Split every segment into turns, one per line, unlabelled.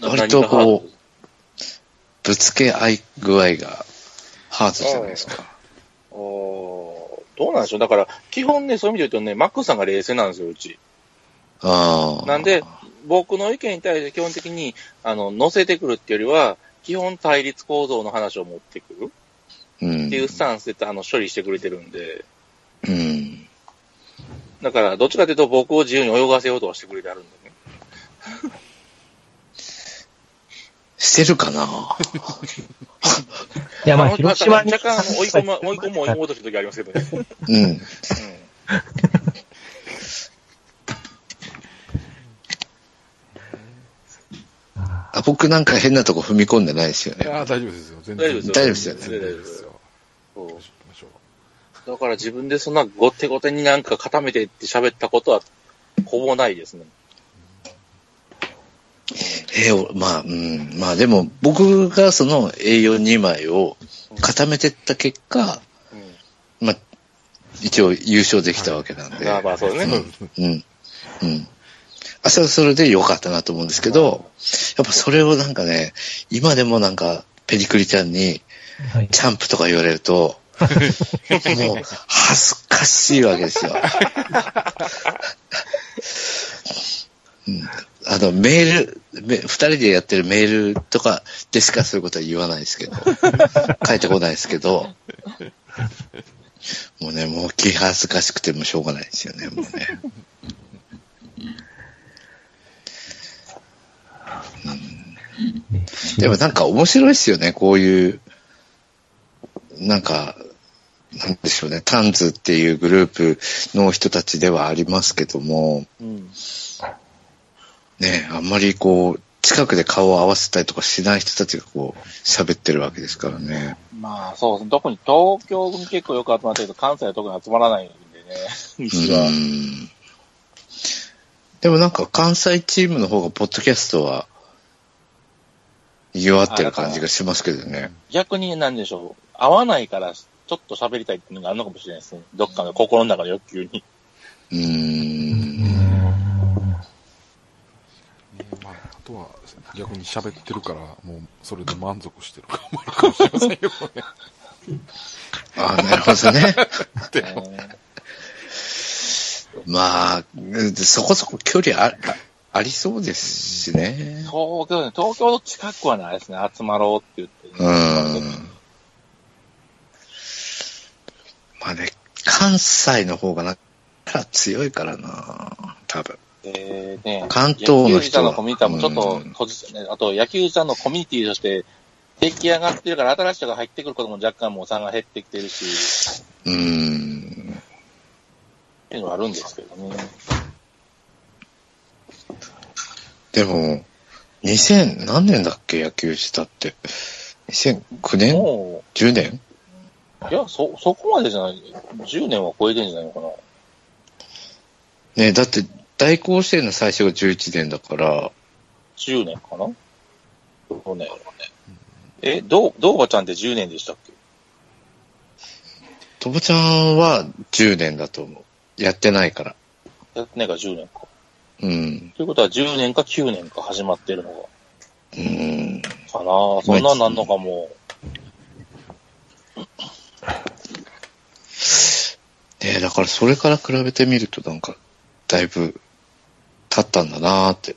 割とこう、ぶつけ合い具合がハードじゃないですか。
おどうなんでしょうだから、基本ね、そういう意味で言うとね、マックさんが冷静なんですよ、うち。
ああ。
なんで、僕の意見に対して基本的に、あの、乗せてくるっていうよりは、基本対立構造の話を持ってくる
うん、
っていうスタンスで、あの、処理してくれてるんで、
うん。
だから、どっちかというと僕を自由に泳がせようとはしてくれてあるんでね。
してるかな？
いや、まあ、
の
広島に。
若干追い込む、追い込む、追い込もうとしてる時ありますけどね。
うん。
うん
あ僕なんか変なとこ踏み込んでないですよね。
いや、大丈夫ですよ。全
大丈夫ですよ。
大丈夫ですよね
大丈夫ですよ。だから自分でそんなごってごてになんか固めてって喋ったことはほぼないですね。
えーまあ、うん。まあでも、僕がその A42 枚を固めてった結果、
うん。
まあ、一応優勝できたわけなんで。
まあまあそうですね。
うん。うん。あ、それはそれで良かったなと思うんですけど、やっぱそれをなんかね、今でもなんか、ペリクリちゃんに、
はい。
チャンプとか言われると、もう、恥ずかしいわけですよ。うん、あの、メール、め二人でやってるメールとかでしかそういうことは言わないですけど、書いてこないですけど、もうね、もう気恥ずかしくてもしょうがないですよね、もうね。でもなんか面白いですよね、こういう、なんか、なんでしょうね、タンズっていうグループの人たちではありますけども、
うん。
ね、あんまりこう、近くで顔を合わせたりとかしない人たちがこう、喋ってるわけですからね。
まあそうですね。特に東京組結構よく集まってるけど、関西は特に集まらないんでね、西は。
うんでもなんか関西チームの方がポッドキャストは、賑わってる感じがしますけどね。
逆になんでしょう。合わないから、ちょっと喋りたいっていうのがあるのかもしれないですね。どっかの心の中の欲求に。
うー。
うんん。
ねまあ、あとは逆に喋ってるから、もうそれで満足してるかもあるかもしれませんけどね。
あなるほどね。
で
え
も
ー
まあ、うんそこそこ距離ああありそうですしね。
東京ね、東京の近くはないですね。集まろうって言って、
う
ね。
ん。まあね、関西の方がな強いからな、多分。
でね、
関東の人は
野球のコミュニティもちょっと閉じあと野球児さんのコミュニティとして出来上がってるから新しい人が入ってくることも若干もう差が減ってきてるし、
うーん。
っていうのはあるんですけどね。
でも、2000何年だっけ、野球したって。2009年？
も
?10 年？
う、いや、そ、そこまでじゃない。10年は超えてんじゃないのかな。
ねだって、大甲子園の最初が11年だから、
10年かな？どうね？え、どう、どうばちゃんって10年でしたっけ？
とぼちゃんは10年だと思う。やってないから。
やってないから10年か。
うん。
ということは10年か9年か始まってるの
うん。
が、かな？そんなんなんのかも。
ねだからそれから比べてみるとなんか、だいぶ経ったんだなーって。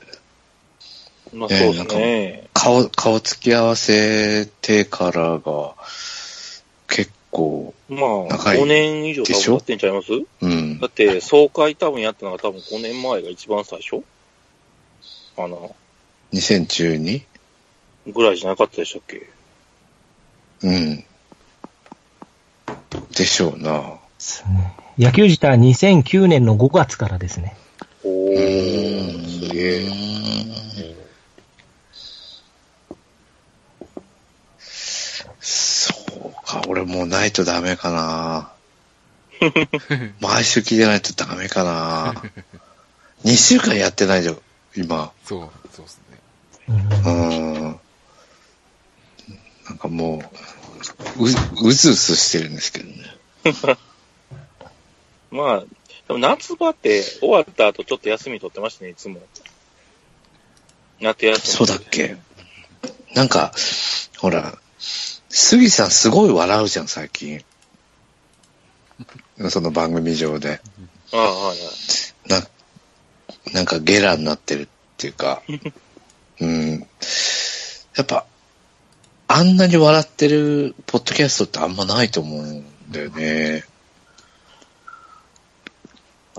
まあそうです
なんか
ね。
顔、顔つき合わせてからが、結構、
まあ、
長い
5年以上多
でしょ？
分やってんちゃいます？
うん
だ。って、総会多分やったのが多分5年前が一番最初？かな
2012?
ぐらいじゃなかったでしたっけ？
うん。でしょうな。
野球自体は2009年の5月からですね。
お
う
ー、
ん
すげえ。
そうか、俺もうないとダメかな。毎週聞いてないとダメかな。2週間やってないじゃん、今。
そう、そうですね。
うん
うん。なんかもう、う、うずうずしてるんですけどね。
まあ、でも夏場って終わった後ちょっと休み取ってましたね、いつも。なってやって
そうだっけなんか、ほら、杉さんすごい笑うじゃん、最近。その番組上で。
ああ、はいはい。
な、なんかゲラになってるっていうか、うん。やっぱ、あんなに笑ってるポッドキャストってあんまないと思うんだよね。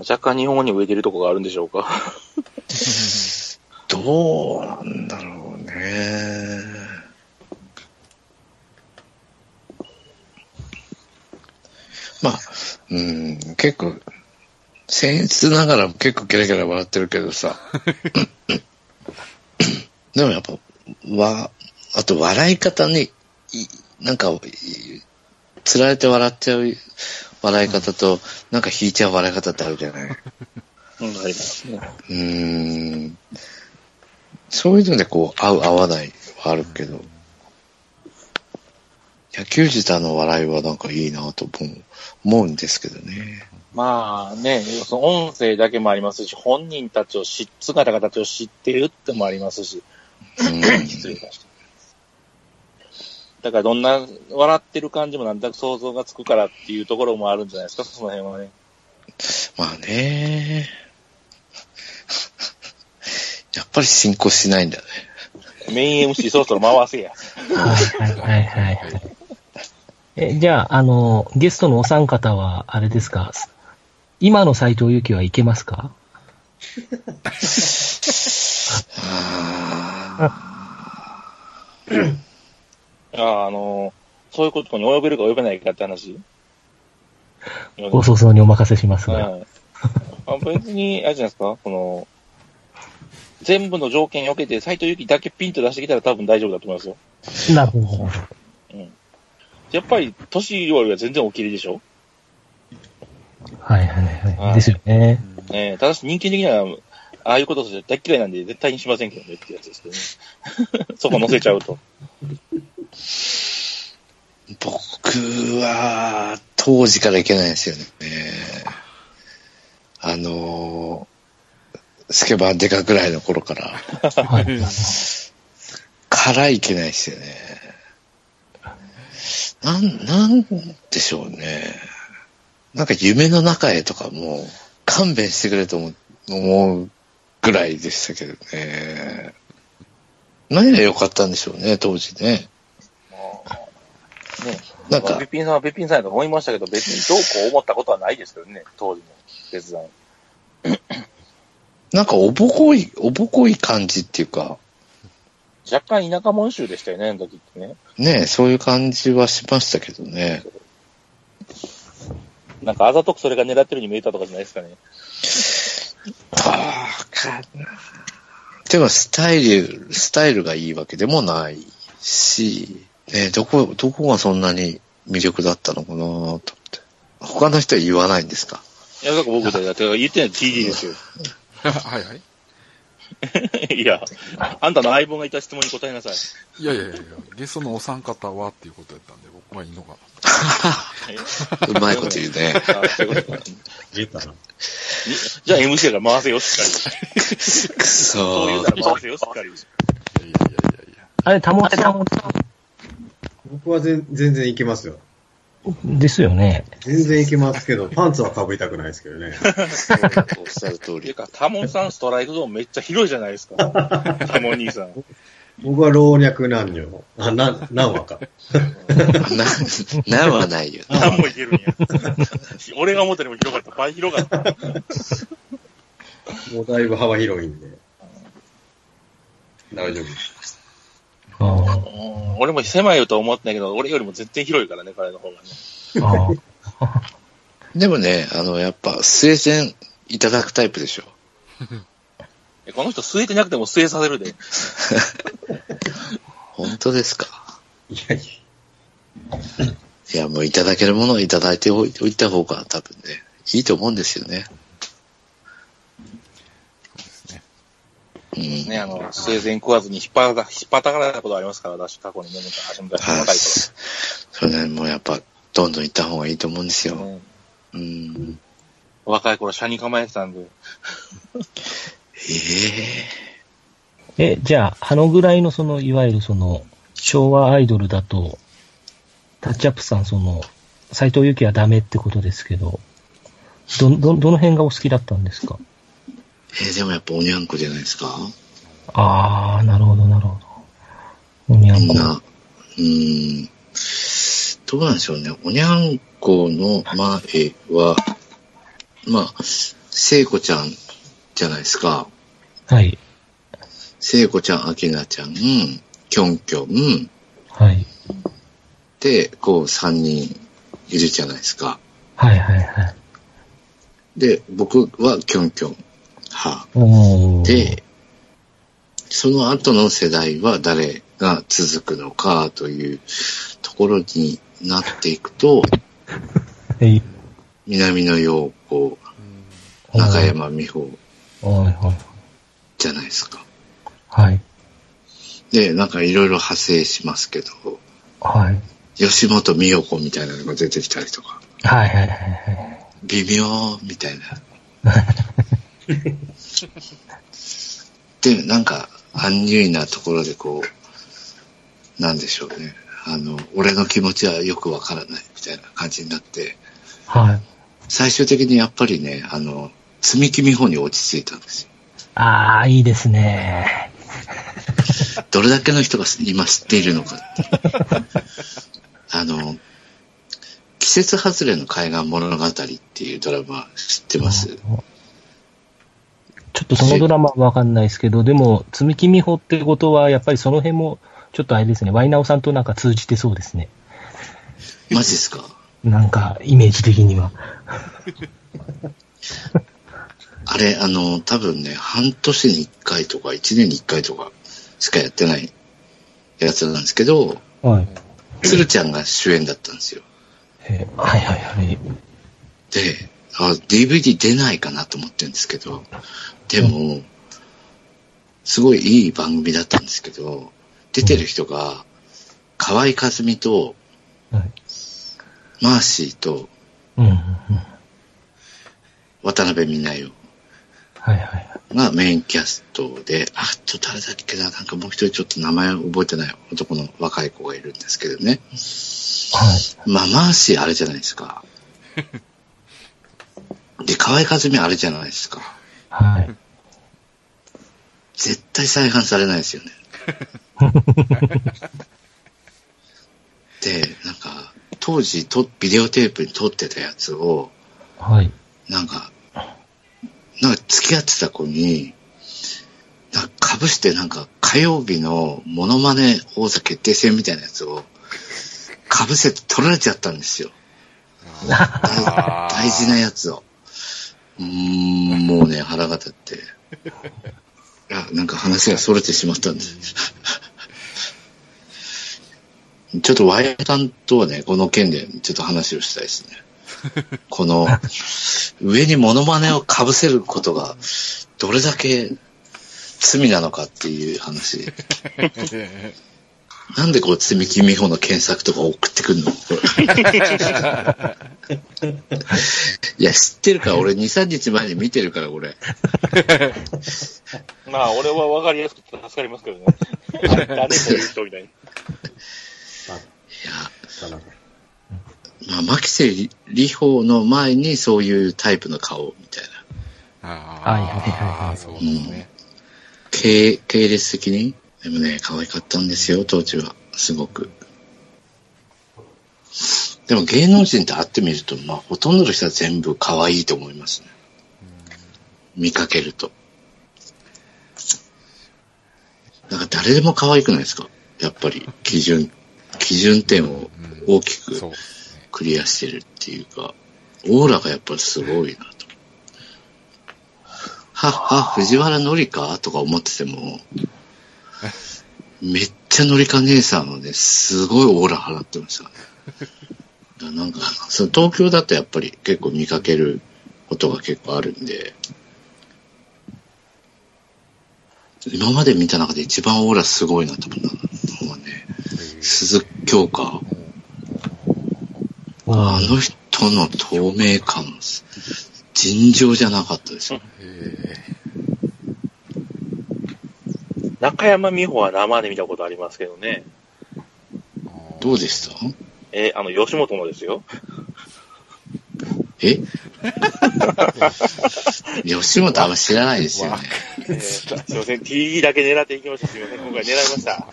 若干日本語に植えてるとこがあるんでしょうか。
どうなんだろうね。まあ、うん、結構、僭越ながらも結構ゲラゲラ笑ってるけどさ。でもやっぱ、わ、あと笑い方に、いなんか、いつられて笑っちゃう笑い方と、なんか引いちゃう笑い方ってあるじゃない。
うん、ありますね。
うーんそういうのでこう、合う合わないはあるけど、野球自体の笑いはなんかいいなと思う思うんですけどね。
まあね、その音声だけもありますし、本人たちを知っ、姿形を知ってるってもありますし、
うん
失礼いたしだからどんな笑ってる感じもなんとなく想像がつくからっていうところもあるんじゃないですか、その辺はね。
まあね。やっぱり進行しないんだね。
メイン MC そろそろ回せや。
はいはいはいはい。え、じゃあ、あの、ゲストのお三方は、あれですか？今の斎藤由貴はいけますか？
あ
あ あ、あの、そういうことに及べるか及べないかって話。
ご想像にお任せしますが。
はい。あ別に、あれじゃないですか、この、全部の条件を受けて、斎藤由貴だけピンと出してきたら多分大丈夫だと思いますよ。
なるほど。
やっぱり、年よりは全然大きいでしょ？
はいはいはい。
はい
ですよね。
ねえただし人間的には、ああいうこと大嫌いなんで絶対にしませんけどねってやつですけどね。そこ乗せちゃうと。
僕は、当時からいけないですよね。あの、スケバンデカぐらいの頃から、
はい。
からいけないですよね。なん、なんでしょうね。なんか夢の中へとかもう勘弁してくれと思う思うぐらいでしたけどね。何が良かったんでしょうね、当時ね。
ね
なんか
べっぴんさんはべっぴんさんやと思いましたけど、別にどうこう思ったことはないですけどね、当時の決断。
なんかおぼこい、おぼこい感じっていうか、
若干田舎門州でしたよね、あの時ってね。
ねそういう感じはしましたけどね。
なんかあざとくそれが狙ってるに見えたとかじゃないですかね。
ああ、かでもスタイル、スタイルがいいわけでもないし、ね、どこ、どこがそんなに魅力だったのかなと思って。他の人は言わないんですか？
いや、だから僕だって言ってない TD ですよ。
はいはい。
いや、あんたの相棒がいた質問に答えなさい。
いやいやいや、ゲストのお三方はっていうことやったんで、僕はいいのか
うまいこと言うね。
じゃあ MC だから回せよ、しっかり。
く
そういう。なら回せよ、しっかり。
な。いやいやいやいや。
あれ、たもちさん
僕は全全然いけますよ。
ですよね。
全然いけますけど、パンツは被りたくないですけどね。
おっしゃる通り。
ていうか、タモンさんストライクゾーンめっちゃ広いじゃないですか。タモン兄さん。
僕は老若男女。あ、な、何話か。
な、なんはないよ。
何もいけるんや。俺が思ったよりも広かった。倍広かった。
もうだいぶ幅広いんで。大丈夫。
あ
うん俺も狭いよとは思ってないけど、俺よりも全然広いからね、彼の方がね。
ああ
でもね、あの、やっぱ、スエゼンいただくタイプでしょ。
えこの人据えてなくても据えさせるで。
本当ですか？
いやいや。
いや、もういただけるものはいただいておいおいた方が多分ね、いいと思うんですよね。うん。
ね、あの、生前食わずに引っ張ら、引っ張たがられたことありますから、私、過去にね、昔昔
はい
若い。
それね、もうやっぱ、どんどん行った方がいいと思うんですよ。
頃。ね
うん。
若い頃、車に構えてたんで、
ええ
え、じゃあ、あのぐらいのその、いわゆるその、昭和アイドルだと、タッチアップさん、その、斎藤由貴はダメってことですけど、ど、ど、どの辺がお好きだったんですか？
えーでもやっぱおにゃんこじゃないですか？
あー、なるほど、なるほど。おにゃんこ。
みんな、うーん、どうなんでしょうね。おにゃんこの前は、まあ、聖子ちゃんじゃないですか。
はい。
聖子ちゃん、あきなちゃん、きょんきょん、
はい。
で、こう三人いるじゃないですか。
はい、はい、はい。
で、僕はきょんきょん派。
おー。
で、その後の世代は誰が続くのかというところになっていくと、南野陽子、
うん
中山美穂。じゃないですか。
はい。
で、なんかいろいろ派生しますけど、
はい。
吉本美代子みたいなのが出てきたりとか、
はい、はい、はいはい。
微妙みたいな。で、なんか、アンニュイなところでこう、なんでしょうね。あの、俺の気持ちはよくわからないみたいな感じになって、
はい。
最終的にやっぱりね、あの、積み木美穂に落ち着いたんですよ。
あー、いいですね。
どれだけの人が今知っているのかって。あの、季節外れの海岸物語っていうドラマ知ってます？
ちょっとそのドラマはわかんないですけど、でも、積み木美穂ってことは、やっぱりその辺も、ちょっとあれですね、ワイナオさんとなんか通じてそうですね。
マジですか？
なんか、イメージ的には。
あれ、あの、多分ね、半年に1回とか1年に1回とかしかやってないやつなんですけど、
はい。
鶴ちゃんが主演だったんですよ。
えーはいはいはい。
で、あ、DVD 出ないかなと思ってるんですけど、でも、すごいいい番組だったんですけど、出てる人が、河合和美と、
はい。
マーシーと、
うんうんうん。
渡辺美奈
はいはいはい。
代がメインキャストで、あ、ちょっと誰だっけな、なんかもう一人ちょっと名前覚えてない男の若い子がいるんですけどね。
はい。
まあ、マーシーあれじゃないですか。で、河合和美あれじゃないですか。
はい。
絶対再販されないですよね。で、なんか、当時と、ビデオテープに撮ってたやつを、
はい。
なんか、なんか付き合ってた子に、なんか被してなんか火曜日のモノマネ王座決定戦みたいなやつを被せて取られちゃったんですよ。大事なやつを。うん、もうね、腹が立って。いや、なんか話が逸れてしまったんです。ちょっとワイヤさんとはね、この件でちょっと話をしたいですね。この、上にモノマネを被せることが、どれだけ罪なのかっていう話。なんでこう、積み木美穂の検索とか送ってくんの？いや、知ってるから、俺2、3日前に見てるから、俺。
まあ、俺は分かりやすくて助かりますけどね。誰も言う人みたいに。
いや、まあ、牧瀬里穂の前にそういうタイプの顔みたいな。
あ
はいはいはいはい
あ、そうですね。
系、系列的に？でもね、可愛かったんですよ、当時は。すごく。でも芸能人と会ってみると、まあ、ほとんどの人は全部可愛いと思いますね。見かけると。なんか誰でも可愛くないですか？やっぱり、基準、基準点を大きく。クリアしてるっていうか、オーラがやっぱりすごいなと。はっは、藤原紀香？とか思ってても、めっちゃ紀香姉さんはね、すごいオーラ払ってましたね。なんか、その東京だとやっぱり結構見かけることが結構あるんで、今まで見た中で一番オーラすごいなと思ったのはね、鈴木京香。あの人の透明感、尋常じゃなかったですよ。
え
中山美穂は生で見たことありますけどね。
どうでした？
えーあの、吉本のですよ。
え？吉本あんま知らないですよね。
えーすいません、T だけ狙っていきました。すいません、今回狙いました。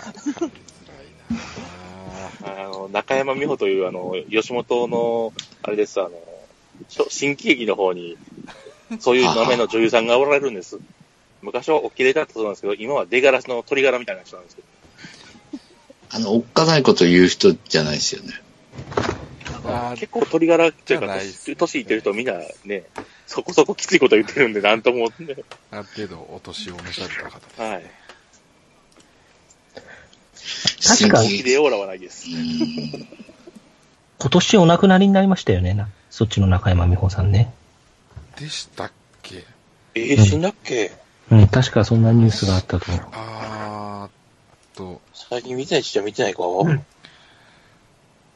あの、中山美穂という、あの、吉本の、あれです、あの、しょ新喜劇の方に、そういう名前の女優さんがおられるんです。昔はお綺麗だったそうなんですけど、今は出がらしの鳥柄みたいな人なんですけど。
あの、おっかないこと言う人じゃないですよね。
結構鳥柄っていうか
じゃないっす、
年いってる人みんなね、そこそこきついこと言ってるんで、なんとも、ね、
ある程度お年を召された方です。
はい。
確かに
新喜
綺麗オーラはないです。
うん
今年お亡くなりになりましたよね。なそっちの中山美穂さんね。
でしたっけ？
えー、死んだっけ？
うん、確かそんなニュースがあったと思う。
あーっと、
最近見てないちっちゃ見てないか、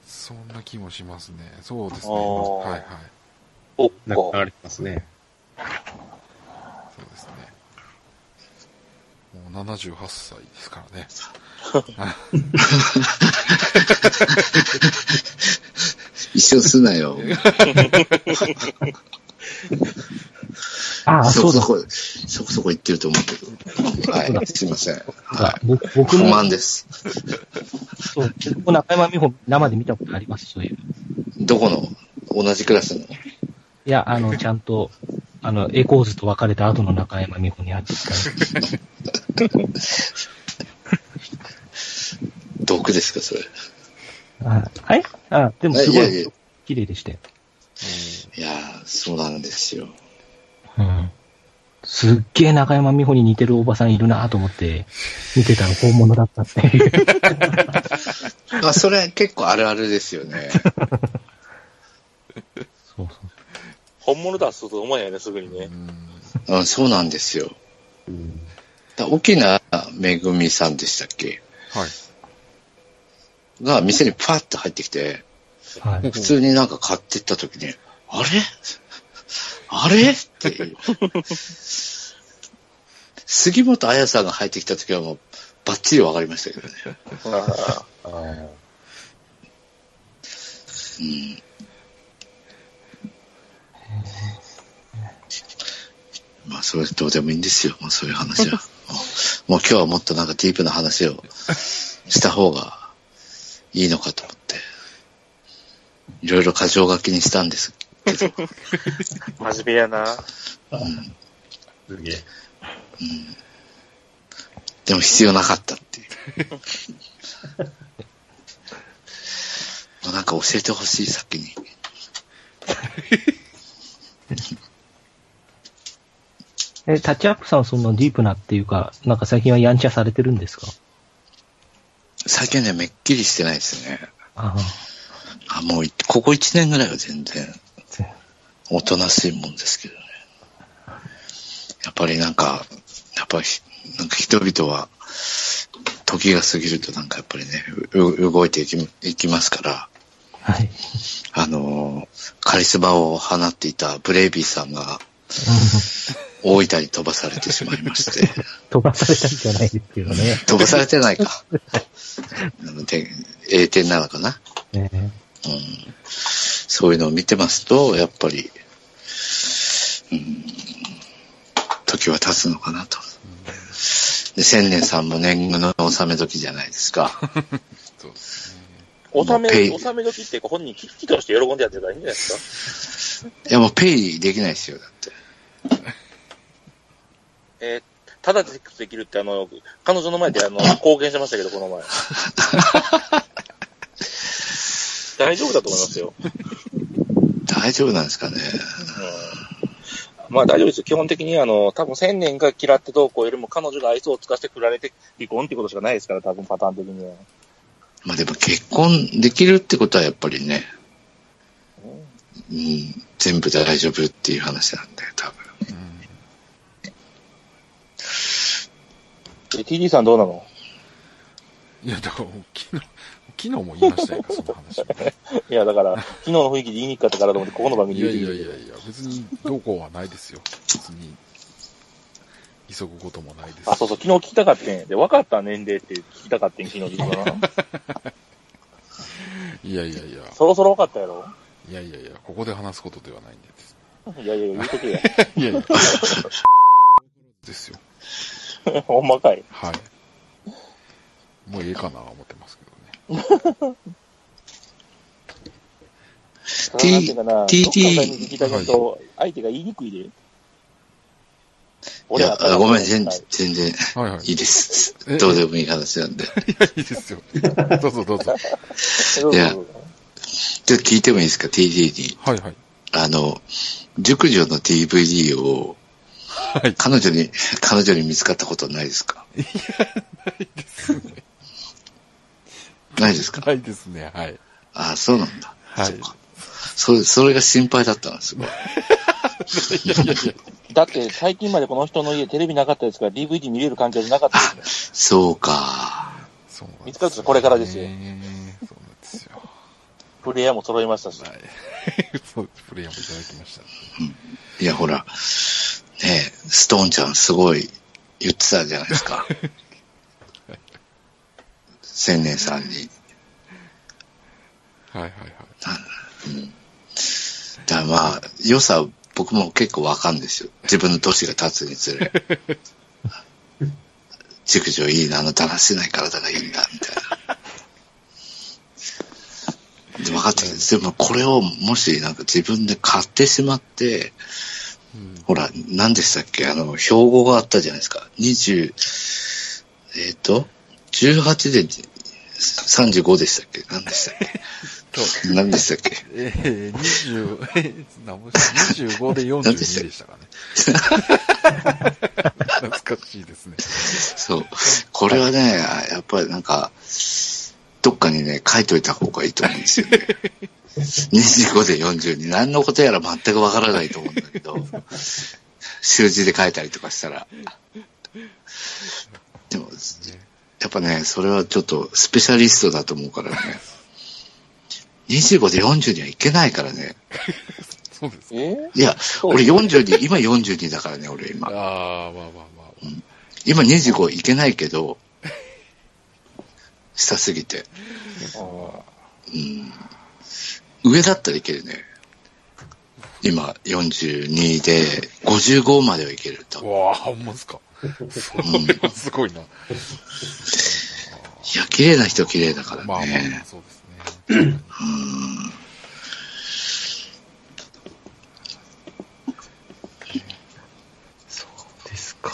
そんな気もしますね。そうですね。はいはい。
おっ
な
から
れますね。
そうですね。もう78歳ですからね。
一緒すなよ。
ああ、そうだ。
そこそこ、そこそこ言ってると思うけど。はい。すいません。は
僕
い。不
僕も、
満です。
そう、僕も中山美穂生で見たことあります、そういう。
どこの？同じクラスの？
いや、あの、ちゃんと、あの、エコーズと別れた後の中山美穂に会ってた。
毒ですか、それ。
あはいあ、でもすご
い
綺麗でしたよ。
いやー、そうなんですよ。
うん。すっげえ中山美穂に似てるおばさんいるなと思って、見てたら本物だったっていう。
あ、それ結構あるあるですよね。
そうそう。
本物だすと思えないね、すぐにね。
うん。
うん、そうなんですよ。だ沖縄めぐみさんでしたっけ？
はい。
が店にパッと入ってきて、
はい。
普通になんか買ってった時に、あれ？あれ？っていう。杉本彩さんが入ってきた時はもうバッチリ分かりましたけどね。
あ
うん。まあ、それどうでもいいんですよ。もうそういう話は。もう今日はもっとなんかディープな話をした方がいいのかと思って。いろいろ過剰書きにしたんです
真面目やな。
うん。
すげえ。
うん。でも必要なかったっていう。もうなんか教えてほしい、先に。
え、タッチアップさんはそのディープなっていうか、なんか最近はやんちゃされてるんですか？
最近ね、めっきりしてないですね。
あ
あ、もうい、ここ1年ぐらいは全然、
あ。
おとなしいもんですけどね。やっぱりなんか、やっぱり、なんか人々は、時が過ぎるとなんかやっぱりね、う動いていきいきますから、
はい。
あのーカリスマを放っていたブレイビーさんが 大分に飛ばされてしまいまして、
飛ばされたんじゃないですけどね。
飛ばされてないか。で A 点なのかな。
ね
うんそういうのを見てますと、やっぱり、うん、時は経つのかなと。で、千年さんも年貢の納め時じゃないですか。
そうですね。
納め、納め時っていうか本人危機として喜んでやってたらいいんじゃないですか？
いや、もうペイできないですよ、だって。
えー、ただでセックスできるってあの、彼女の前であの、公言してましたけど、この前。大丈夫だと思いますよ。
大丈夫なんですかね。
うん。まあ大丈夫ですよ。基本的にあの、多分千年が嫌ってどうこうよりも彼女が愛想をつかせてくられて離婚っていうことしかないですから、多分パターン的には。
まあでも結婚できるってことはやっぱりね、うん、全部大丈夫っていう話なんだよ、多分。
え、TD さんどうなの？
いや、だから、昨日、昨日も言いましたよ、その話。
いや、だから、昨日の雰囲気で言いにくかったからと思って、ここの番組
いや
で言うてみる
いやいやいや、別にどうこうはないですよ。別に。急ぐこともないです。
あ、そうそう、昨日聞きたかったんやで、分かった年齢って聞きたかったん、昨日自分がな。
いやいやいや、
そろそろ分かったやろ？
いやいやいや、ここで話すことではないんでです。
いやいや、言うとけや。
いやいや。ですよ。
ほんまかい。
はい。もういいかな思ってますけど
なんていうかな
TT
いと、相手が言いにくいで。
いや、あごめん、全全然
はいはい。
いいです
え。
どうでもいい話なんで。
いや、いいですよ。どうぞどうぞ。
いやちょっと聞いてもいいですか ?TDD。
はいはい。
あの、熟女の DVD を
はい。
彼女に、彼女に見つかったことないですか？
ないですね。
ないですか？
ないですね。はい。
ああ、そうなんだ。
はい
そっかそれ、それが心配だったんですよ。
いやいやいや。
だって最近までこの人の家テレビなかったですから DVD 見れる環境じゃなかった
あ
ですね。、
そうか。
そうなんですね
見つかるとこれからですよ
そうなんですよ。
プレイヤーも揃いましたし。
はい。そう、プレイヤーもいただきました。
いや、ほら、ねえ、ストーンちゃんすごい言ってたじゃないですか。千年さんに。
はいはいはい。
だからまあ、良さ、僕も結構わかんですよ。自分の年が経つにつれ。熟女いいな、あのだらしない体がいいんだ、みたいな。で分かってるんです。でもこれをもしなんか自分で買ってしまって、
うん
ほら、何でしたっけ？あの、標語があったじゃないですか。20、えっ、と、18で35でしたっけ？何でしたっけ？
と、
何でしたっけ？
えー、20、えー、何も25で42でした？かね。懐かしいですね。
そう。これはね、やっぱりなんか、どっかにね、書いといた方がいいと思うんですよね。25で42。何のことやら全くわからないと思うんだけど、数字で書いたりとかしたら。でも、やっぱね、それはちょっとスペシャリストだと思うからね。25で40にはいけないからね。
そうです
いや、俺42、今42だからね、俺今。
ああ、まあまあまあ。
今25いけないけど、下すぎて。うん。上だったらいけるね。今42で、55まではいけると。
うわあ、ほんまですか。それはすごいな。
いや、綺麗な人は綺麗だから
まあまあ
ね。、
そうですね。
ですか。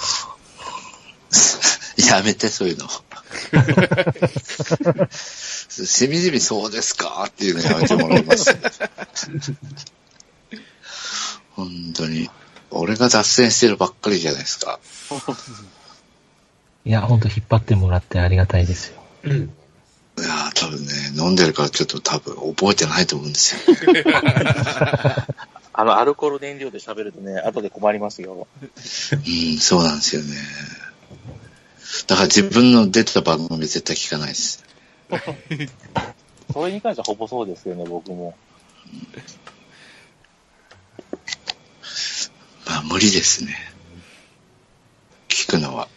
やめて、そういうの。しみじみそうですかっていうのやめてもらいます。本当に。俺が脱線してるばっかりじゃないですか。
いや、ほんと引っ張ってもらってありがたいですよ。
いやー多分ね、飲んでるからちょっと多分覚えてないと思うんですよ。
あの、アルコール燃料で喋るとね、後で困りますよ。
うん、そうなんですよね。だから自分の出てた番組絶対聞かないです。
それに関してはほぼそうですよね、僕も。
まあ無理ですね。聞くのは。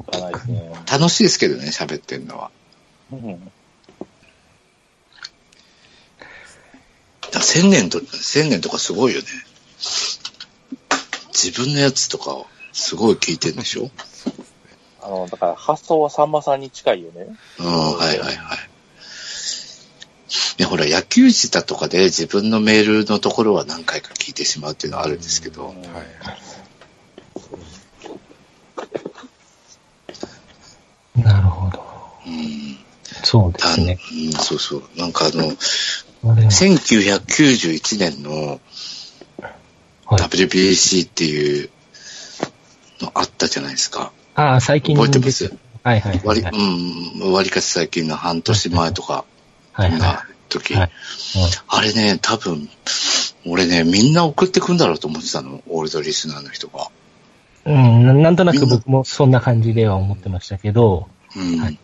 いかないですね。
楽しいですけどね、喋ってるのは。
うん
だ千年と、千年とかすごいよね。自分のやつとかすごい聞いてるんでしょ？
あの、だから発想はさんまさんに近いよね。
うん、はいはいはい。いや、ほら、野球自体とかで自分のメールのところは何回か聞いてしまうっていうのはあるんですけど、
はい。
なるほど。
うん、
そうで
だ
すね。
うん、そうそう。なんかあの、
あれは
1991年の
はい
WBC っていうのあったじゃないですか。
ああ、最近
覚えてます？
はいはいはい。
割
はい
うん、割かし最近の半年前とか
はいは
な時。
い。はい。
あれね、多分、俺ね、みんな送ってくんだろうと思ってたの。オールドリスナーの人が。
うん、ななんとなく僕もそんな感じでは思ってましたけど、
うん。
はい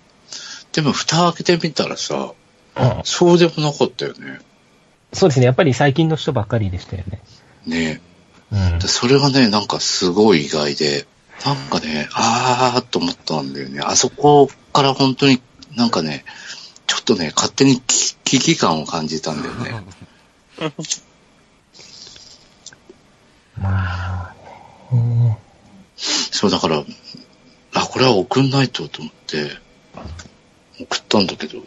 でも、蓋開けてみたらさ、
うん
そうでもなかったよね。
そうですね。やっぱり最近の人ばっかりでしたよね。
ね
うん
で。それがね、なんかすごい意外で、なんかね、あーっと思ったんだよね。あそこから本当になんかね、ちょっとね、勝手に危危機感を感じたんだよね。
まあ、ね
そう、だから、あ、これは送んないとと思って、送ったんだけど、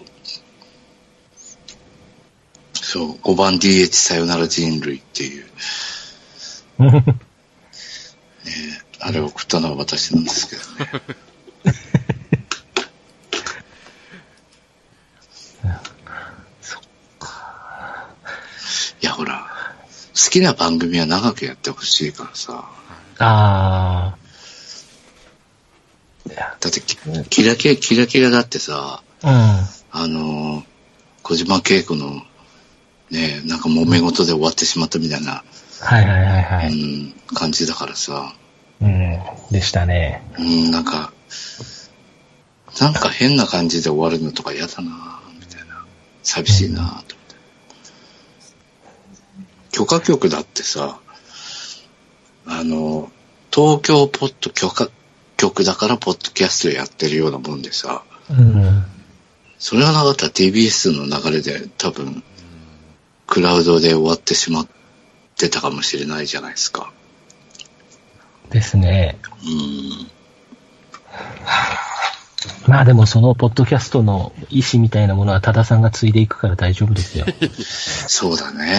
そう、5番 DH さよなら人類っていう、ねえ、あれを送ったのは私なんですけどね。いや、ほら、好きな番組は長くやってほしいからさ。
あ
だってキ、キラキラ、キラキラだってさ、
あ、
あのー小島恵子の、ね、なんか揉め事で終わってしまったみたいな、
うん。はいはいはいは
う
い。
ん、感じだからさ、
うん。でしたね。
うん、なんか、なんか変な感じで終わるのとか嫌だなみたいな。寂しいなと思って。許可局だってさ、あの、東京ポッド許可局だからポッドキャストやってるようなもんでさ、
うん。
それがなかったら TBS の流れで多分、クラウドで終わってしまってたかもしれないじゃないですか。
ですね。
うん。
まあでもそのポッドキャストの意思みたいなものは多田さんが継いでいくから大丈夫ですよ。
そうだね。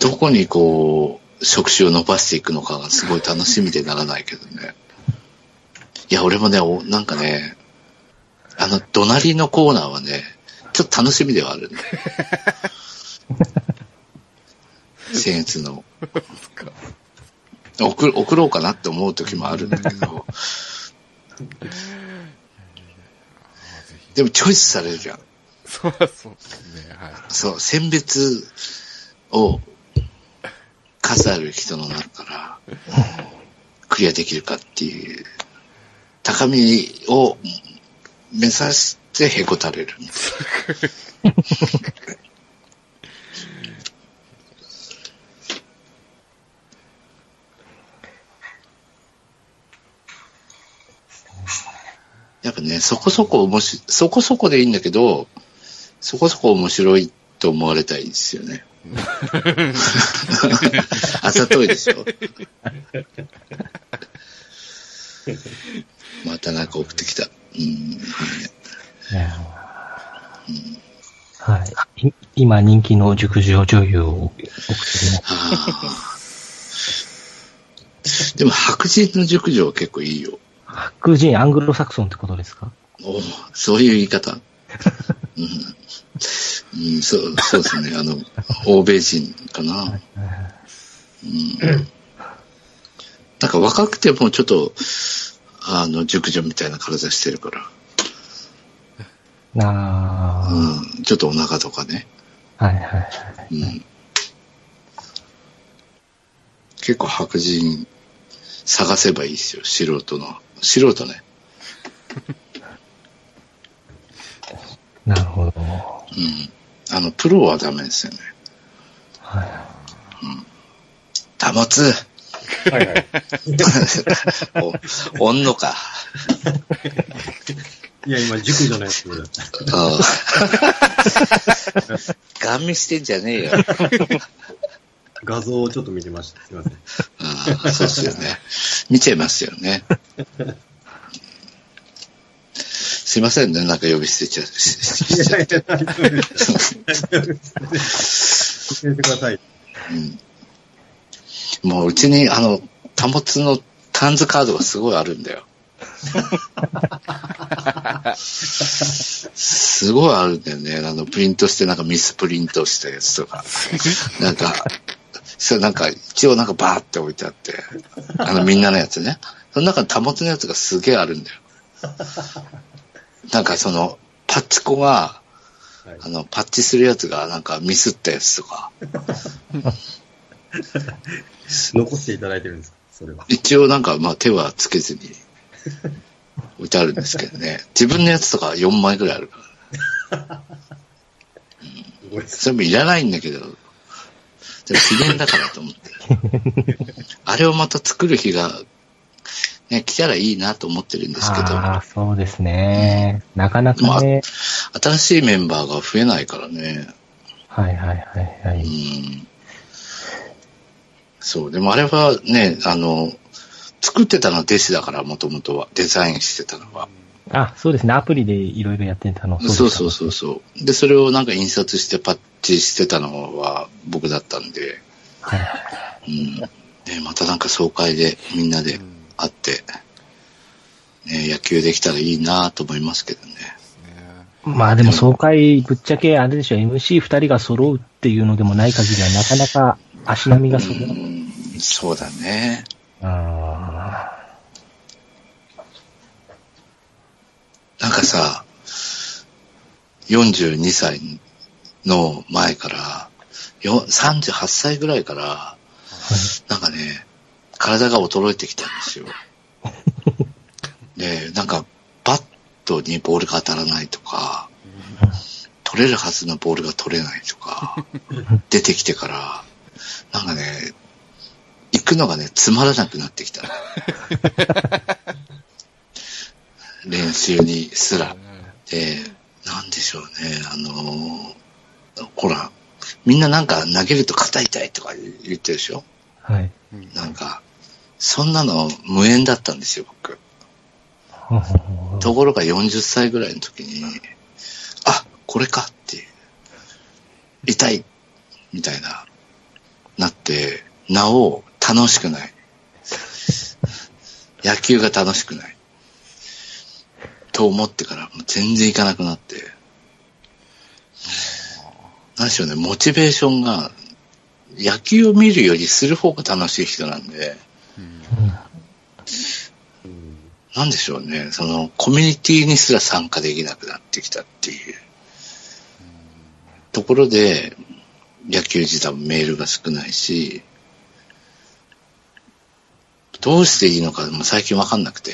どこにこう、触手を伸ばしていくのかがすごい楽しみでならないけどね。いや、俺もね、おなんかね、あの、隣のコーナーはね、ちょっと楽しみではあるんだよ。僭越の。送る送ろうかなって思う時もあるんだけど、でもチョイスされるじゃん。
そりゃそうですね。はい。
そう、選別を数ある人の中からクリアできるかっていう、高みを目指してへこたれる。やっぱね、そこそこ面白い、そこそこでいいんだけど、そこそこ面白いと思われたいですよね。あざといでしょ またなんか送ってきた。うん。
はい。い今人気の熟女女優を送って
でも白人の熟女は結構いいよ。
白人、アングロサクソンってことですか？
おそういう言い方。うん、うん、そう、そうですね。あの、欧米人かな。うん。なんか若くてもちょっと、あの、熟女みたいな体してるから。
あ
うん。ちょっとお腹とかね。
あ、はいはいはい。
うん。結構白人探せばいいですよ。素人の。素人ね。
なるほど。
うん。あの、プロはダメですよね。
は
保つ。
はいはい。
お、おんのか。
いや、今、熟女のやつ。
ああガン見してんじゃねえよ。
画像をちょっと見てました。すいません。
ああそうですよね。見ちゃいますよね。すいませんね、なんか呼び捨てちゃう。しし
いやいや、教えてください。
うんもううちに、あの、保つのタンズカードがすごいあるんだよ。すごいあるんだよね。あの、プリントして、なんかミスプリントしたやつとか。なんか、それなんか、一応なんかバーって置いてあって、あの、みんなのやつね。その中に保つのやつがすげえあるんだよ。なんかその、パッチコが、
はい
あの、パッチするやつがなんかミスったやつとか、
残していただいてるんですか？それは。
一応なんかまあ手はつけずに置いてあるんですけどね。自分のやつとか4枚ぐらいあるから。
すごいです。
それもいらないんだけど、でも記念だからと思って。あれをまた作る日が、ね、来たらいいなと思ってるんですけど、
ああ、そうですね。なかなかね。
新しいメンバーが増えないからね。
はいはいはいは
う
い。
ん。そう、でもあれはね、あの、作ってたのは弟子だから、もともとは。デザインしてたのは。
あ、そうですね。アプリでいろいろやってたの。
そうそうそうそう。で、それをなんか印刷してパッチしてたのは僕だったんで、
はいはい。
うん。で、またなんか総会でみんなで会って、ね、野球できたらいいなと思いますけどね。
まあでも総会、ぶっちゃけあれでしょ、MC 二人が揃うっていうのでもない限りはなかなか足並みが揃う。
うん、そうだね。
あ
なんかさ、42歳の前から、よ38歳ぐらいから、なんかね、体が衰えてきたんですよ。で、なんか、バットにボールが当たらないとか、取れるはずのボールが取れないとか、出てきてから、なんかね、行くのがね、つまらなくなってきた。練習にすら。で、なんでしょうね、あのーほら、みんななんか投げると肩痛いとか言ってるでしょ？
あ。はい。
なんか、そんなの無縁だったんですよ、僕。ところが40歳ぐらいの時に、あ、これかっていう、痛い、みたいな、なって、なお楽しくない。野球が楽しくない。と思ってから、もう全然行かなくなって、なんでしょうね、モチベーションが、野球を見るよりする方が楽しい人なんで、なんでしょうね、その、コミュニティにすら参加できなくなってきたっていう、ところで、野球自体もメールが少ないし、どうしていいのかも最近わかんなくて、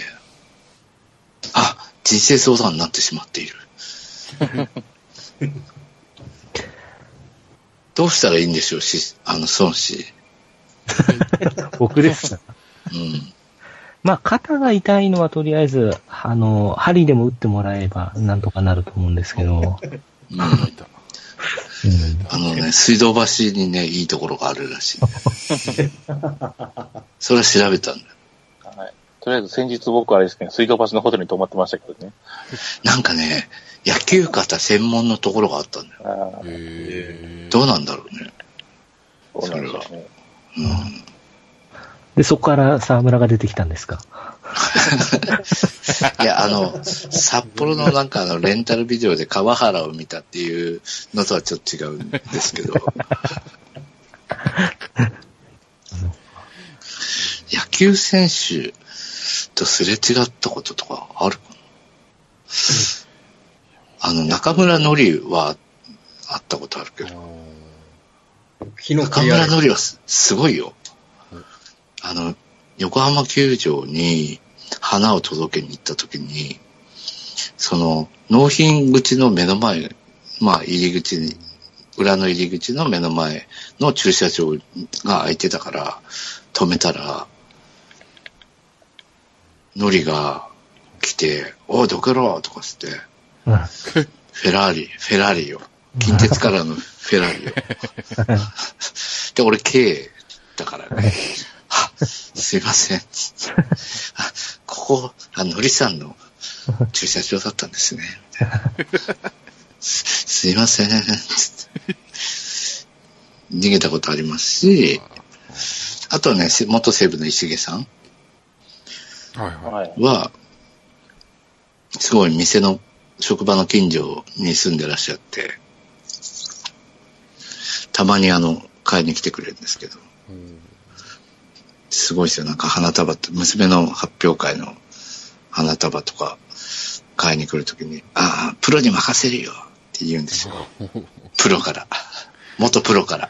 あ、人生相談になってしまっている。どうしたらいいんでしょうし、あの、孫子。
僕ですか？
うん。
まあ、肩が痛いのはとりあえず、あの、針でも打ってもらえばなんとかなると思うんですけど、
うん
あ
のね、水道橋にね、いいところがあるらしい。それは調べたんだよ。
はい。とりあえず先日僕あれですね、水道橋のホテルに泊まってましたけどね。
なんかね、野球方専門のところがあったんだよ。どうなんだろうね。
そうなんですよね。
うん。
で、そこから沢村が出てきたんですか？
いや、あの、札幌のなんかあの、レンタルビデオで川原を見たっていうのとはちょっと違うんですけど。野球選手とすれ違ったこととかあるかな？あの、中村のりは会ったことあるけど、中村のりはすすごいよ。あの、横浜球場に花を届けに行った時に、その、納品口の目の前、まあ入り口に、裏の入り口の目の前の駐車場が空いてたから、止めたら、のりが来て、おい、どけろ！とかつって、
うん
フェラーリ、フェラーリよ。近鉄からのフェラーリよ。で、俺 K だからね。あ、すいません。あ、ここ、あ、のりさんの駐車場だったんですね。す すいません。つって逃げたことありますし、あとはね、せ元西部の石毛さん
はいは
はい。
は、すごい店の、職場の近所に住んでらっしゃって、たまにあの、買いに来てくれるんですけど、
うん
すごいですよ。なんか花束と、娘の発表会の花束とか買いに来るときに、ああ、プロに任せるよって言うんですよ。プロから。元プロから。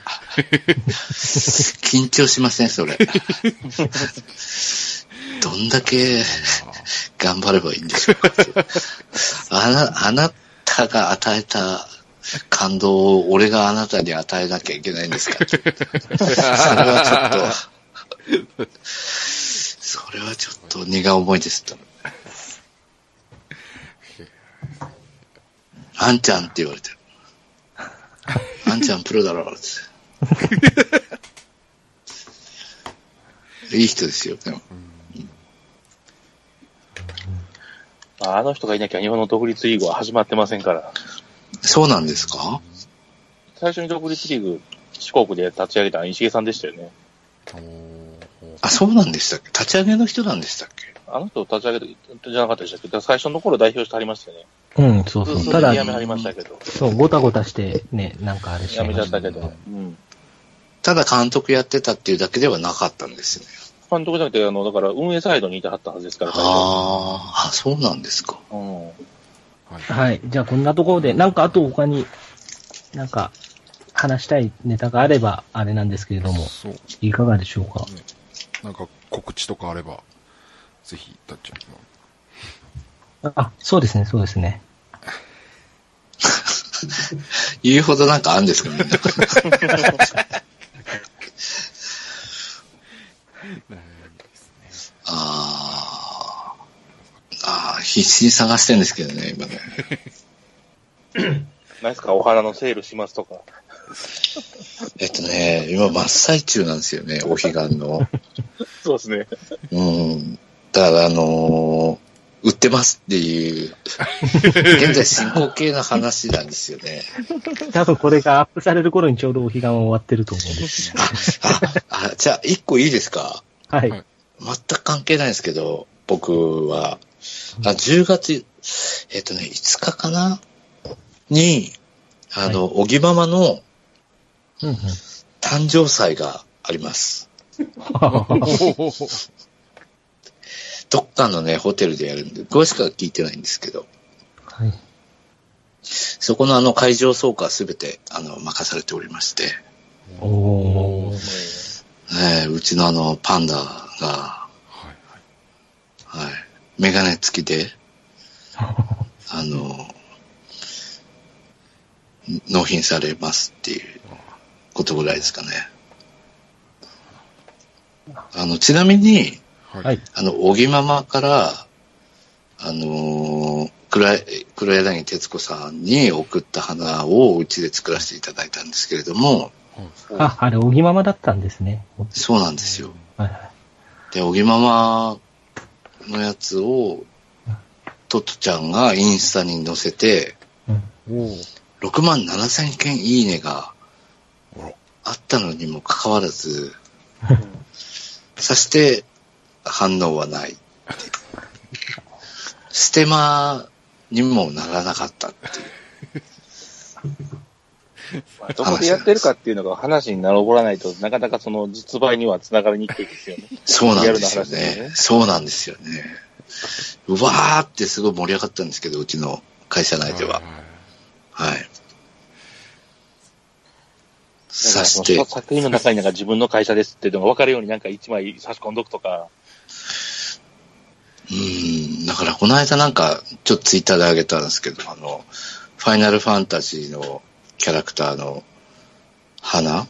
緊張しません、それ。どんだけ頑張ればいいんでしょ。あな、あなたが与えた感動を俺があなたに与えなきゃいけないんですかそれはちょっと、それはちょっと荷が重いですと。あんちゃんって言われてる。あんちゃんプロだろ、って。いい人ですよ、でも。
ああの人がいなきゃ日本の独立リーグは始まってませんから。
そうなんですか？
最初に独立リーグ、四国で立ち上げたのは石毛さんでしたよね。
あ、そうなんでしたっけ？立ち上げの人なんでしたっけ？
あの人立ち上げたじゃなかったでしたっけ？最初の頃代表してはりましたよね。
うん、そうそう。
数
ただ
めはりましたけど。
そう、ごたごたして、ね、なんかあれし
辞めちゃ
ま
ったけど。うん。
ただ監督やってたっていうだけではなかったんですよね。
監督じゃなくて、あの、だから運営サイドにいてはったはずですから、
ああ、あ、そうなんですか。
うん。
はい。
はい。じゃあこんなところで、なんかあと他に、なんか、話したいネタがあれば、あれなんですけれども、
そう。
いかがでしょうか？
なんか告知とかあれば、ぜひ、たっちゃん。
あ、そうですね、そうですね。
言うほどなんかあるんですかみんな。あーあー、必死に探してるんですけどね、今ね。
何ですか、お花のセールしますとか。
えっとね、今真っ最中なんですよね、お彼岸の。
そうですね。
うん。だから、あのー売ってますっていう、現在進行形の話なんですよね。
多分これがアップされる頃にちょうどお彼岸は終わってると思うんですね。
あ、あ、じゃあ、一個いいですか？
はい。
はい
全く関係ないんですけど、僕は、あ、10月、えっとね、5日かな？に、あの、おぎママの。誕生祭があります。どっかのね、ホテルでやるんで、詳しくは聞いてないんですけど、
はい。
そこのあの会場総括すべて、あの、任されておりまして、
おー。
ねえうちのあの、パンダが、
はいはい。
はい、メガネ付きで、あの、納品されますっていうことぐらいですかね。あの、ちなみに、
はい。
はい。
あの、小木ママから、あのー、黒黒柳徹子さんに送った花をうちで作らせていただいたんですけれども、
あ、あれ、おぎままだったんですね。
そうなんですよ。
はいはい。
で、小木ママのやつを、トットちゃんがインスタに載せて、
うん。
おー
6万7千件いいねが
あ
ったのにもかかわらず、そして反応はない。ステマにもならなかったっていう。
ま あどこでやってるかっていうのが話になろらないとなかなかその実売には繋がりにくいですよね。
そうなんですよね。
ね
そうなんですよね。うわーってすごい盛り上がったんですけど、うちの会社内では。はい。さして、
作品の中になんか自分の会社ですっていうのが分かるようになんか一枚差し込んどくとか。
うん、だからこの間なんか、ちょっとツイッターで上げたんですけど、あの、ファイナルファンタジーのキャラクターの花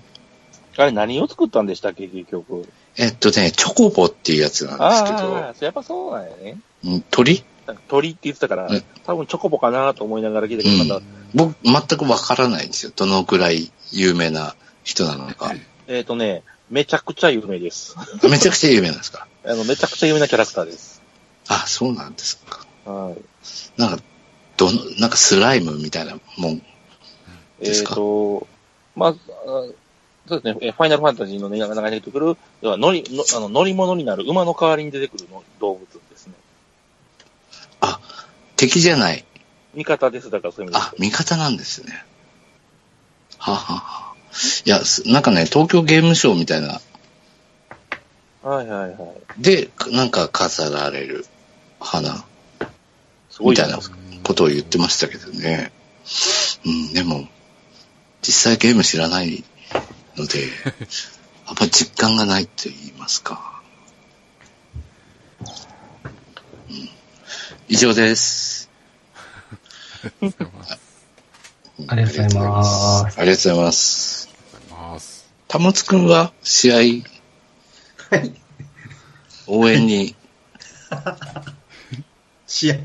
あれ何を作ったんでしたっけ、結局。
えっとね、チョコボっていうやつなんですけど
ああ、やっぱそうなんやね。
うん、鳥？
鳥って言ってたから
うん、
多分チョコボかなと思いながら聞いたけど、また、
僕、全くわからないんですよ。どのくらい有名な人なのか。
えっ、とね、めちゃくちゃ有名です。
めちゃくちゃ有名なんですか？
あの、めちゃくちゃ有名なキャラクターです。
あ、そうなんですか。
はい。
なんか、どの、なんかスライムみたいなもん。
えっ、
ですか？
と、まあ、あそうですね、えファイナルファンタジーのね中に出てくる、要は乗りのあの乗り物になる馬の代わりに出てくるの動物ですね。
あ、敵じゃない。
味方です、だからそういう意味
あ、味方なんですね。はあはあはあいや、すなんかね、東京ゲームショウみたいな、
で。はいはいはい。
で、なんか飾られる花みたいな。ことを言ってましたけどね。うん、でも、実際ゲーム知らないので、あんま実感がないと言いますか。うん以上です。
ありがとうございます。
ありがとうございます。
ありがとうございます。
たもつくんは試合、
はい。
応援に、
試合、
う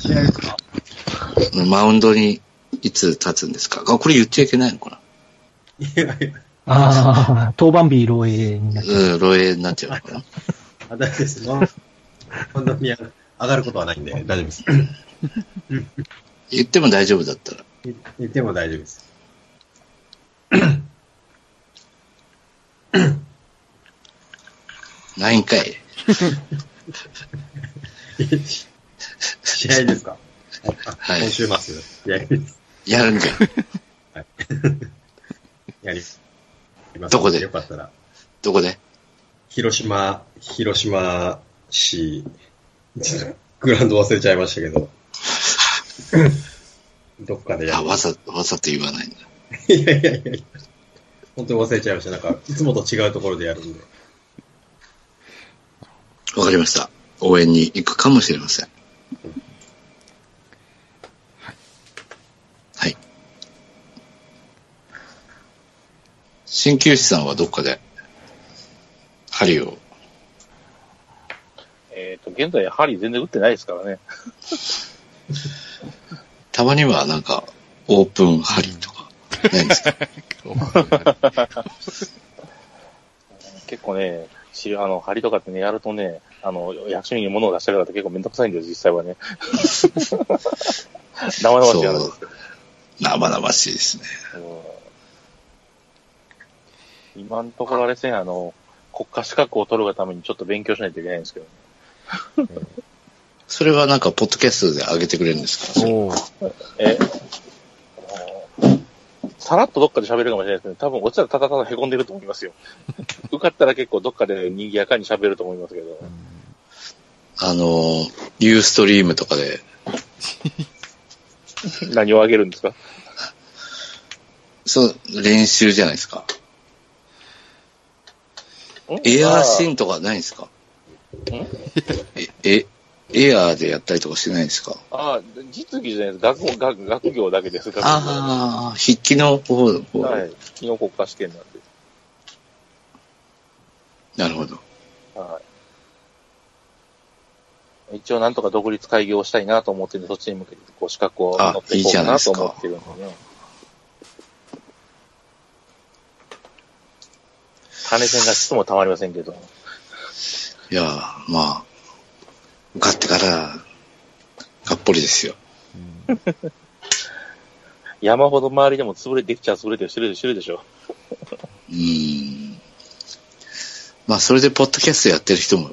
試合ですか
ん、マウンドにいつ立つんですか？あ、これ言っちゃいけないのかな？い
やいや、
ああ、当番日漏洩になっちゃう。
うん、漏洩になっちゃうのかな
あ、大丈夫です。マウンドに上がることはないんで、大丈夫です。
言っても大丈夫だったら。
言言っても大丈夫です。
ないんかい。
試合ですか？あ
はい
今週末、試合です。
やるんじゃん。
やります。
どこで？
よかったら。
どこで？
広島、広島市、グラウンド忘れちゃいましたけど。どっかでや
あ、
る。
わざ、わざと言わないんだ。
いやいやいやいや本当に忘れちゃいました。なんか、いつもと違うところでやるんで。
わかりました。応援に行くかもしれません。はい。鍼灸師さんはどっかで、針を、
えっ、と、現在、針全然打ってないですからね。
たまにはなんか、オープン針とか、ないんですか？
結構ね、しあの、針とかってね、やるとね、あの、役所に物を出したりとかって結構めんどくさいんです、実際はね。生々しい話ですけど。
生々しいですね。
うん今のところあれですね、あの、国家資格を取るがためにちょっと勉強しないといけないんですけど、
それはなんか、ポッドキャストで上げてくれるんですか？
え、さらっとどっかで喋るかもしれないですけど、多分落ちたらただただ凹んでると思いますよ。受かったら結構どっかで賑やかに喋ると思いますけど。
あの、ユーストリームとかで、
何をあげるんですか？
そう、練習じゃないですか。
ん？
エアーシーンとかないんですか？
ん
え、え、エアーでやったりとかしてないんですか？
ああ、実技じゃないです。学校、学学業だけです。学業
ああ、筆記の方、方
はい。昨日国家試験なんで。
なるほど。
はい。一応なんとか独立開業したいなと思ってるんで、そっちに向けてこう資格を
あ
乗っていこうかなと思ってるんでね。金銭がちっともたまりませんけど。
いやー、まあ、受かってから、がっぽりですよ。
山ほど周りでも潰れてきちゃ潰れてるしてるしてるでしょ。
うーん。まあ、それでポッドキャストやってる人も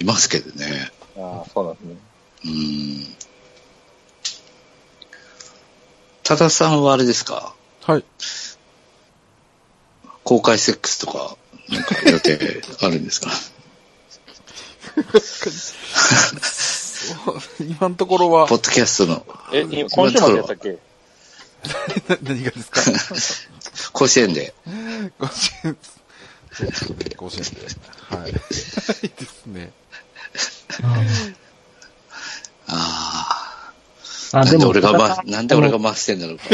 いますけどね。
ああ、そうなんですね。
うーん。多田さんはあれですか？
はい。
公開セックスとか、なんか予定あるんですか？
今のところは
ポ、ッドキャストの
え、い今週末やったっけ？
な何がですか？
甲子園で、
甲子園、甲子園で。はい。ですね。
ああ、
あ、
なん
でも、
なんで俺が回してんだろうか。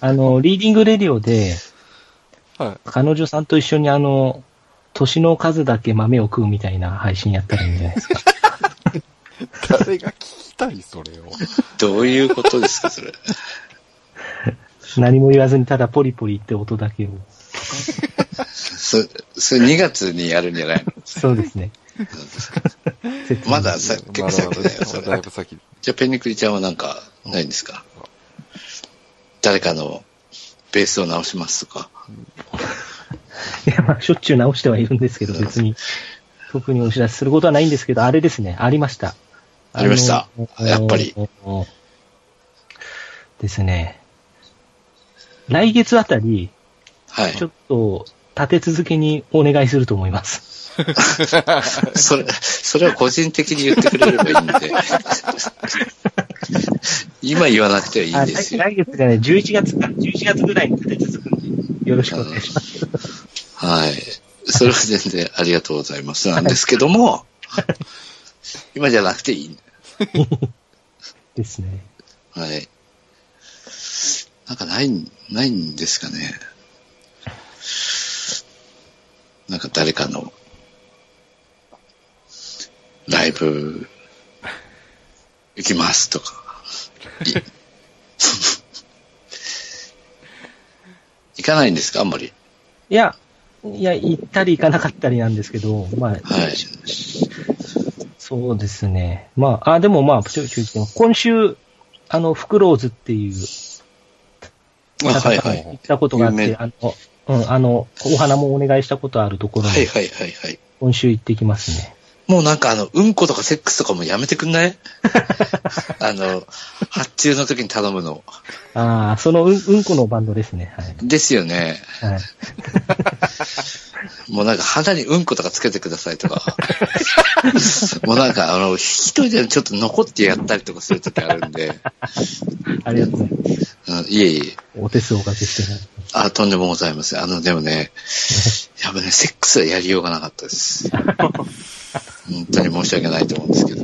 あの、リーディングレディオで、
はい。
彼女さんと一緒にあの、年の数だけ豆を食うみたいな配信やったらいいんじゃないですか。
誰が聞きたい、それを。
どういうことですか、それ。
何も言わずにただポリポリって音だけを。
そ、それ2月にやるんじゃないの？
そうですね。
まださ、結構先だよ、そ
まだだい
れ。
ぶ先。
じゃあ、ペニクリちゃんはなんか、ないんですか誰かのベースを直しますとか。
いや、まあ、しょっちゅう直してはいるんですけど、別に、特にお知らせすることはないんですけど、あれですね、ありました。
ありましたやっぱり。
ですね。来月あたり、
はい
ちょ。っと、立て続けにお願いすると思います。
それ、それは個人的に言ってくれればいいんで。今言わなくてはいいですよ。
来月じゃない、11月か。11月ぐらいに立て続くんで、よろしくお願いします。
はい。それは全然ありがとうございます。なんですけども、今じゃなくていい。
ですね。
はい。なんかない、ないんですかね。なんか誰かの、ライブ、行きますとか。い 行かないんですか？あんまり。
いや、いや、行ったり行かなかったりなんですけど、まあ、
はい。
そうですね。まあ、あ、でもまあ、今週、あの、フクローズっていう、
あはいはい。
行ったことがあって、あの、うん、あの、お花もお願いしたことあるところに、
はいはいはいはい。
今週行ってきますね。
もうなんかあの、うんことかセックスとかもやめてくんない？あの、発注の時に頼むの。
ああ、そのうん、うんこのバンドですね。はい。
ですよね。
はい。
もうなんか肌にうんことかつけてくださいとか。もうなんかあの、一人でちょっと残ってやったりとかする時あるんで。
ありがとうございます。
うん、いえいえ。
お手数おかけしてね。
あ、とんでもございません。あの、でもね、やっぱね、セックスはやりようがなかったです。本当に申し訳ないと思うんですけど。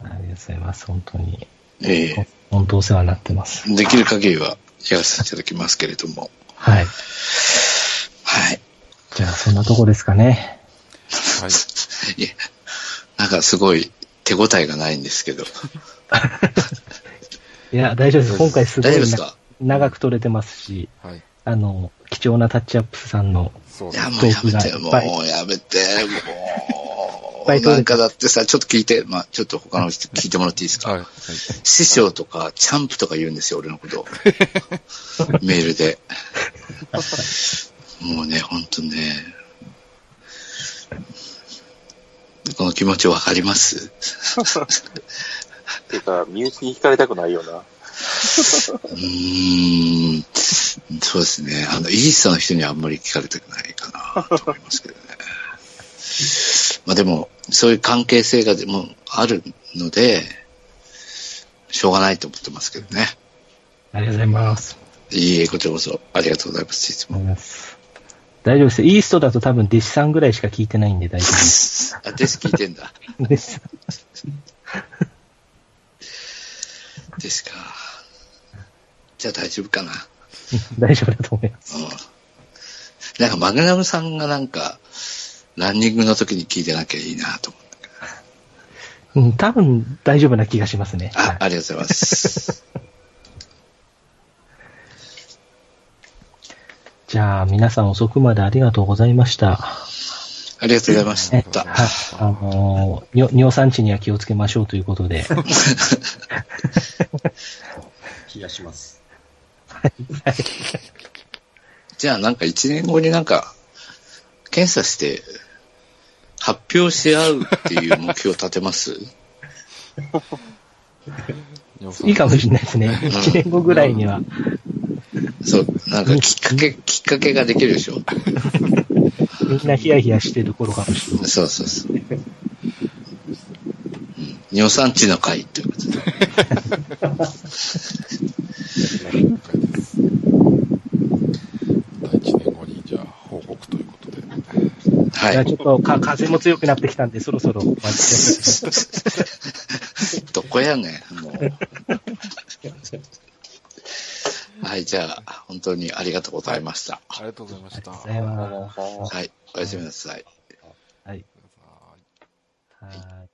ありがとうございます。本当に。
え
本当お世話になってます。
えできる限りはやらせていただきますけれども。
はい。
はい。
じゃあ、そんなとこですかね。
はい。
いや、なんかすごい手応えがないんですけど。
いや、大丈夫です。今回すごいな
大丈夫ですか？
長く撮れてますし、
はい。
あの、貴重なタッチアップさんの、
そう
いや、も
ト
うやめて、
ークがいっ
も
ぱいう
やめて、
いっ
もう。
ぱい撮れて
なんかだってさ、ちょっと聞いて、まあちょっと他の人聞いてもらっていいですか、
はい。はい。
師匠とか、チャンプとか言うんですよ、俺のこと。メールで。もうね、ほんとね。この気持ちわかります？
ていうか、身内に惹かれたくないような。
うーん、そうですね。あの、イースタの人にはあんまり聞かれたくないかなと思いますけどね。まあでも、そういう関係性がでもあるので、しょうがないと思ってますけどね。
ありがとうございます。
いいえ、こちらこそありがとうございます。いつも。
大丈夫です。イーストだと多分弟子さんぐらいしか聞いてないんで大丈夫です。
あ、です聞いてんだ。
です。
ですか。じゃあ大丈夫かな。
大丈夫だと思います。
うん。なんかマグナムさんがなんか、ランニングの時に聞いてなきゃいいなと思。
うん、多分大丈夫な気がしますね。
あ、
はい
ありがとうございます。
じゃあ、皆さん遅くまでありがとうございました。
ありがとうございまし
ね
た。
はい。あのー、尿尿産地には気をつけましょうということで。
冷やします。
じゃあなんか一年後になんか、検査して、発表し合うっていう目標を立てます？
いいかもしれないですね。1年後ぐらいには。
そう、なんかきっかけ、きっかけができるでしょ。
みんなヒヤヒヤしてる頃かもしれない。
そうそうそう。うん尿酸値の会ということで。
第1年後に、じゃあ、報告ということで。
じゃあ
はい。
ちょっとか風も強くなってきたんで、そろそろ終わり
どこやねん、もう。はい、じゃあ、本当にありがとうございました。
ありがとうございました。
ありがとうございます
はい、おやすみなさい。
はい。
はい
はい。